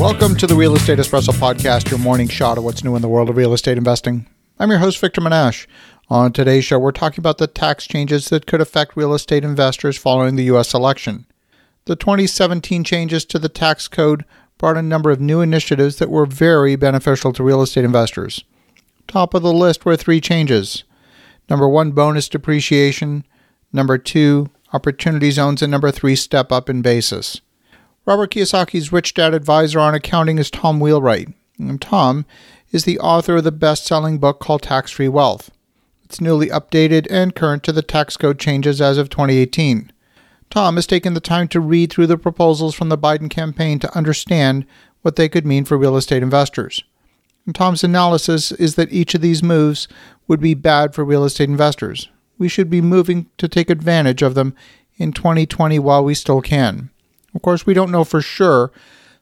Welcome to the Real Estate Espresso Podcast, your morning shot of what's new in the world of real estate investing. I'm your host, Victor Menasce. On today's show, we're talking about the tax changes that could affect real estate investors following the U.S. election. The 2017 changes to the tax code brought a number of new initiatives that were very beneficial to real estate investors. Top of the list were three changes. Number one, bonus depreciation. Number two, opportunity zones. And number three, step up in basis. Robert Kiyosaki's Rich Dad advisor on accounting is Tom Wheelwright. And Tom is the author of the best selling book called Tax Free Wealth. It's newly updated and current to the tax code changes as of 2018. Tom has taken the time to read through the proposals from the Biden campaign to understand what they could mean for real estate investors. And Tom's analysis is that each of these moves would be bad for real estate investors. We should be moving to take advantage of them in 2020 while we still can. Of course, we don't know for sure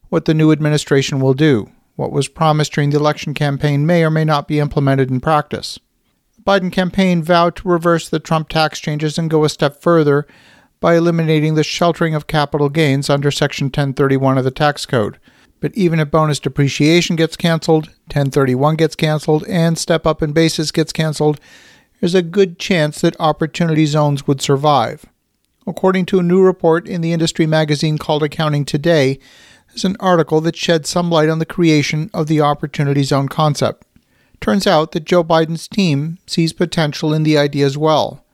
what the new administration will do. What was promised during the election campaign may or may not be implemented in practice. The Biden campaign vowed to reverse the Trump tax changes and go a step further by eliminating the sheltering of capital gains under Section 1031 of the tax code. But even if bonus depreciation gets canceled, 1031 gets canceled, and step up in basis gets canceled, there's a good chance that opportunity zones would survive according to a new report in the industry magazine called Accounting Today, is an article that sheds some light on the creation of the Opportunity Zone concept. Turns out that Joe Biden's team sees potential in the idea as well.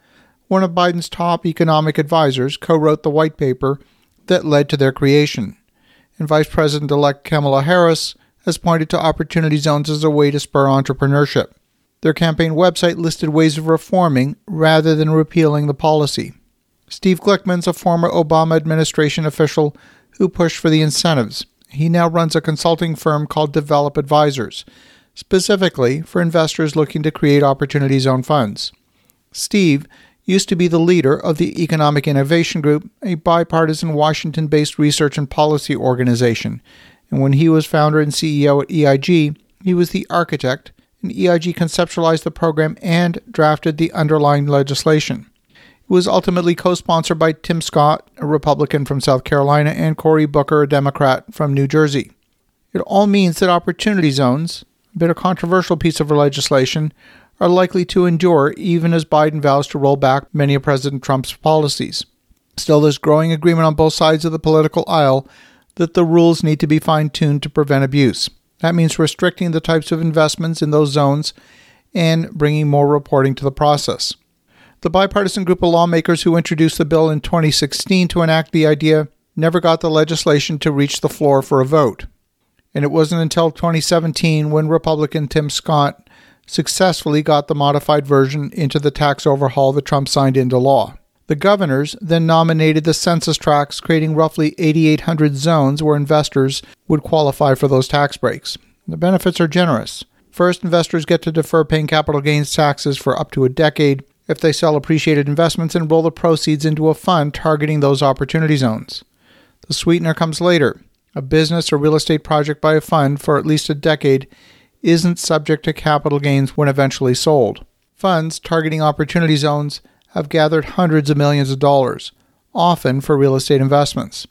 One of Biden's top economic advisors co wrote the white paper that led to their creation. And Vice President elect Kamala Harris has pointed to opportunity zones as a way to spur entrepreneurship. Their campaign website listed ways of reforming rather than repealing the policy. Steve Glickman's a former Obama administration official who pushed for the incentives. He now runs a consulting firm called Develop Advisors, specifically for investors looking to create opportunity zone funds. Steve used to be the leader of the Economic Innovation Group, a bipartisan Washington based research and policy organization. And when he was founder and CEO at EIG, he was the architect, and EIG conceptualized the program and drafted the underlying legislation. Was ultimately co sponsored by Tim Scott, a Republican from South Carolina, and Cory Booker, a Democrat from New Jersey. It all means that opportunity zones, a bit of controversial piece of legislation, are likely to endure even as Biden vows to roll back many of President Trump's policies. Still, there's growing agreement on both sides of the political aisle that the rules need to be fine tuned to prevent abuse. That means restricting the types of investments in those zones and bringing more reporting to the process. The bipartisan group of lawmakers who introduced the bill in 2016 to enact the idea never got the legislation to reach the floor for a vote. And it wasn't until 2017 when Republican Tim Scott successfully got the modified version into the tax overhaul that Trump signed into law. The governors then nominated the census tracts, creating roughly 8,800 zones where investors would qualify for those tax breaks. The benefits are generous. First, investors get to defer paying capital gains taxes for up to a decade, if they sell appreciated investments and roll the proceeds into a fund targeting those opportunity zones. The sweetener comes later. A business or real estate project by a fund for at least a decade isn't subject to capital gains when eventually sold. Funds targeting opportunity zones have gathered hundreds of millions of dollars, often for real estate investments.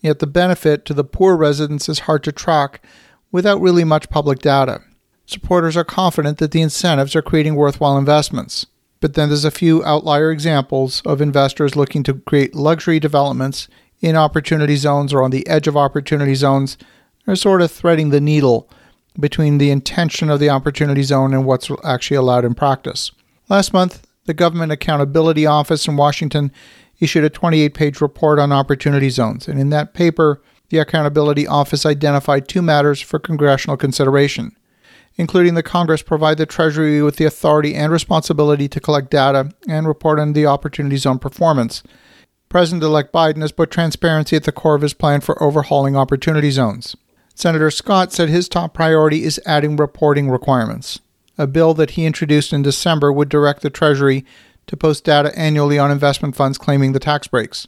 Yet the benefit to the poor residents is hard to track without really much public data. Supporters are confident that the incentives are creating worthwhile investments. But then there's a few outlier examples of investors looking to create luxury developments in opportunity zones or on the edge of opportunity zones. They're sort of threading the needle between the intention of the opportunity zone and what's actually allowed in practice. Last month, the Government Accountability Office in Washington issued a 28 page report on opportunity zones, and in that paper, the Accountability Office identified two matters for congressional consideration including the Congress, provide the Treasury with the authority and responsibility to collect data and report on the Opportunity Zone performance. President elect Biden has put transparency at the core of his plan for overhauling Opportunity Zones. Senator Scott said his top priority is adding reporting requirements. A bill that he introduced in December would direct the Treasury to post data annually on investment funds claiming the tax breaks,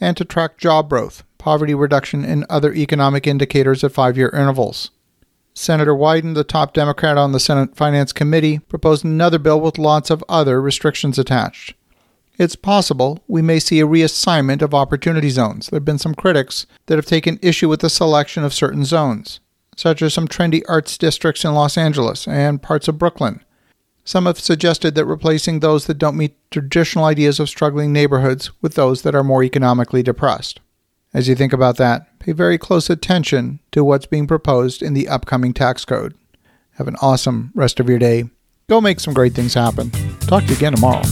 and to track job growth, poverty reduction, and other economic indicators at five year intervals. Senator Wyden, the top Democrat on the Senate Finance Committee, proposed another bill with lots of other restrictions attached. it's possible we may see a reassignment of opportunity zones. There have been some critics that have taken issue with the selection of certain zones, such as some trendy arts districts in Los Angeles and parts of Brooklyn. Some have suggested that replacing those that don't meet traditional ideas of struggling neighborhoods with those that are more economically depressed. As you think about that, pay very close attention to what's being proposed in the upcoming tax code. Have an awesome rest of your day. Go make some great things happen. Talk to you again tomorrow.